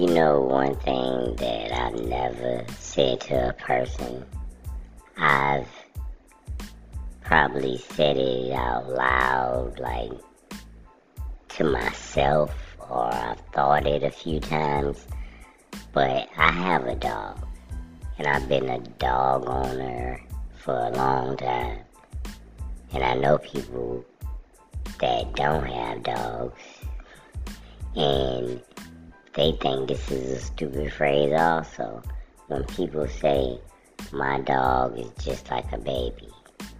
You know, one thing that I've never said to a person, I've probably said it out loud, like to myself, or I've thought it a few times. But I have a dog, and I've been a dog owner for a long time. And I know people that don't have dogs, and they think this is a stupid phrase also. When people say, my dog is just like a baby,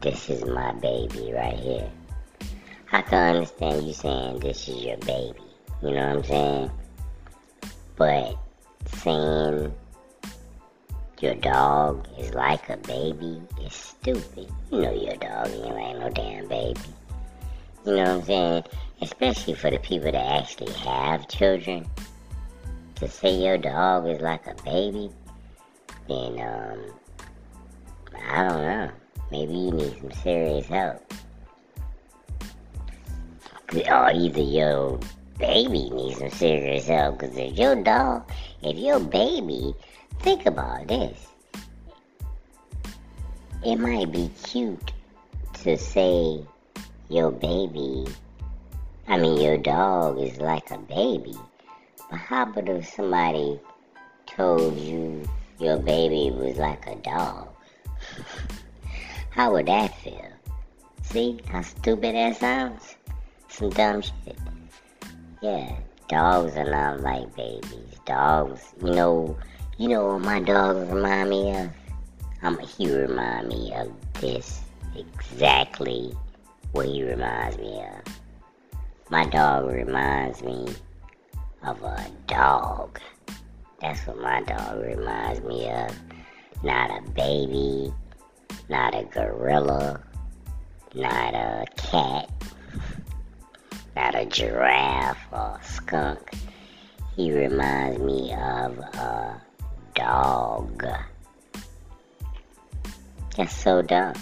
this is my baby right here. I can understand you saying this is your baby, you know what I'm saying? But saying your dog is like a baby is stupid. You know your dog ain't like no damn baby. You know what I'm saying? Especially for the people that actually have children. To say your dog is like a baby, then um, I don't know. Maybe you need some serious help. Or either your baby needs some serious help. Because if your dog, if your baby, think about this. It might be cute to say your baby, I mean, your dog is like a baby. How about if somebody told you your baby was like a dog? how would that feel? See how stupid that sounds? Some dumb shit. Yeah, dogs are not like babies. Dogs, you know, you know what my dogs remind me of? Um, he remind me of this exactly what he reminds me of. My dog reminds me of a dog. That's what my dog reminds me of. Not a baby, not a gorilla, not a cat, not a giraffe or a skunk. He reminds me of a dog. That's so dumb.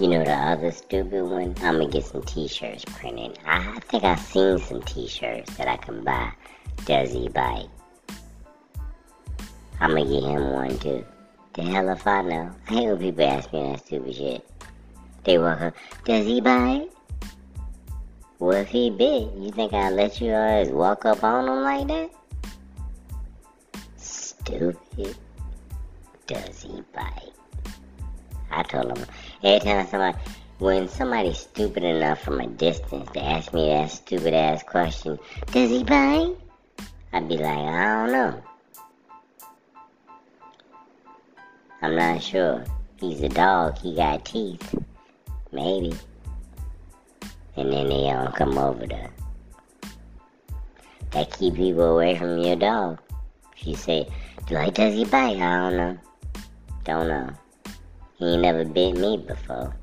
You know the other stupid one? I'm gonna get some t-shirts printed. I think I've seen some t-shirts that I can buy. Does he bite? I'm gonna get him one too. The hell if I know. I hate when people ask me that stupid shit. They walk up, does he bite? Well, if he bit, you think I'd let you always walk up on him like that? Stupid. Does he bite? I told him every time somebody, when somebody's stupid enough from a distance to ask me that stupid ass question, does he bite? I'd be like, I don't know. I'm not sure. He's a dog. He got teeth. Maybe. And then they don't come over there. That keep people away from your dog. If you say, I does he bite? I don't know. Don't know. He never bit me before.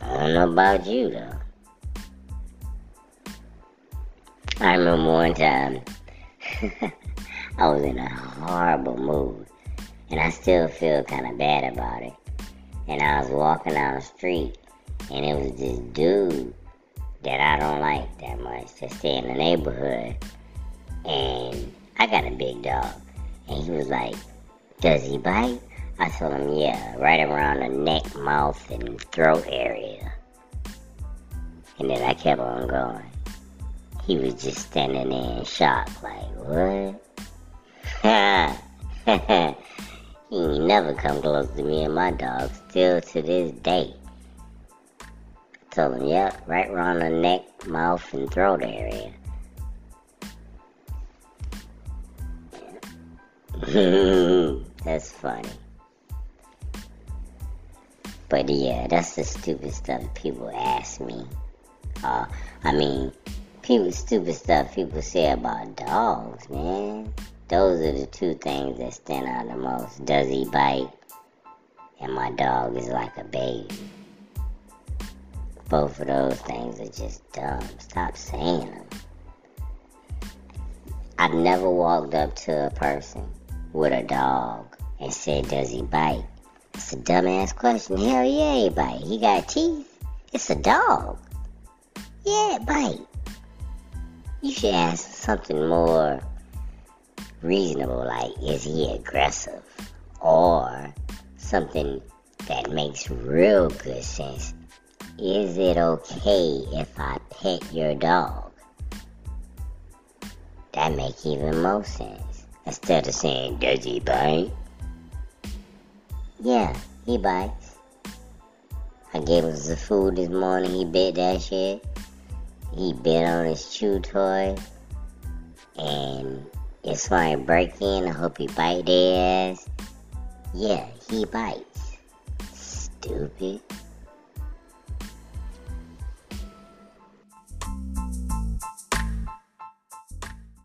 I don't know about you though. I remember one time I was in a horrible mood and I still feel kind of bad about it. And I was walking down the street and it was this dude that I don't like that much to stay in the neighborhood. And I got a big dog. And he was like, Does he bite? I told him, yeah, right around the neck, mouth, and throat area. And then I kept on going. He was just standing there in shock, like, what? he ain't never come close to me and my dog, still to this day. I told him, yep, right around the neck, mouth, and throat area. That's funny. But yeah, that's the stupid stuff people ask me. Uh, I mean, people stupid stuff people say about dogs, man. Those are the two things that stand out the most. Does he bite? And my dog is like a baby. Both of those things are just dumb. Stop saying them. I've never walked up to a person with a dog and said, Does he bite? It's a dumbass question. Hell yeah, he bite. He got teeth. It's a dog. Yeah, it bite. You should ask something more reasonable, like, is he aggressive? Or something that makes real good sense. Is it okay if I pet your dog? That make even more sense. Instead of saying, does he bite? Yeah, he bites. I gave him some food this morning, he bit that shit. He bit on his chew toy. And if somebody break in, I hope he bite their ass. Yeah, he bites. Stupid.